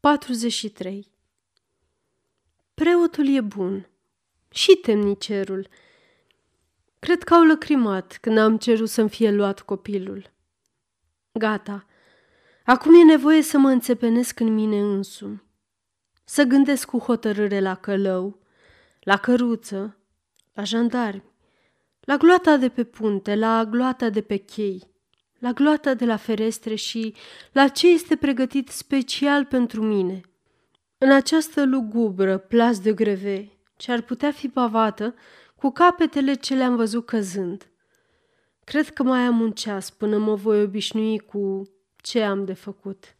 43 Preotul e bun și temnicerul. Cred că au lăcrimat când am cerut să-mi fie luat copilul. Gata, acum e nevoie să mă înțepenesc în mine însumi, să gândesc cu hotărâre la călău, la căruță, la jandarmi, la gloata de pe punte, la gloata de pe chei, la gloata de la ferestre și la ce este pregătit special pentru mine. În această lugubră plas de greve, ce ar putea fi pavată cu capetele ce le-am văzut căzând. Cred că mai am un ceas până mă voi obișnui cu ce am de făcut.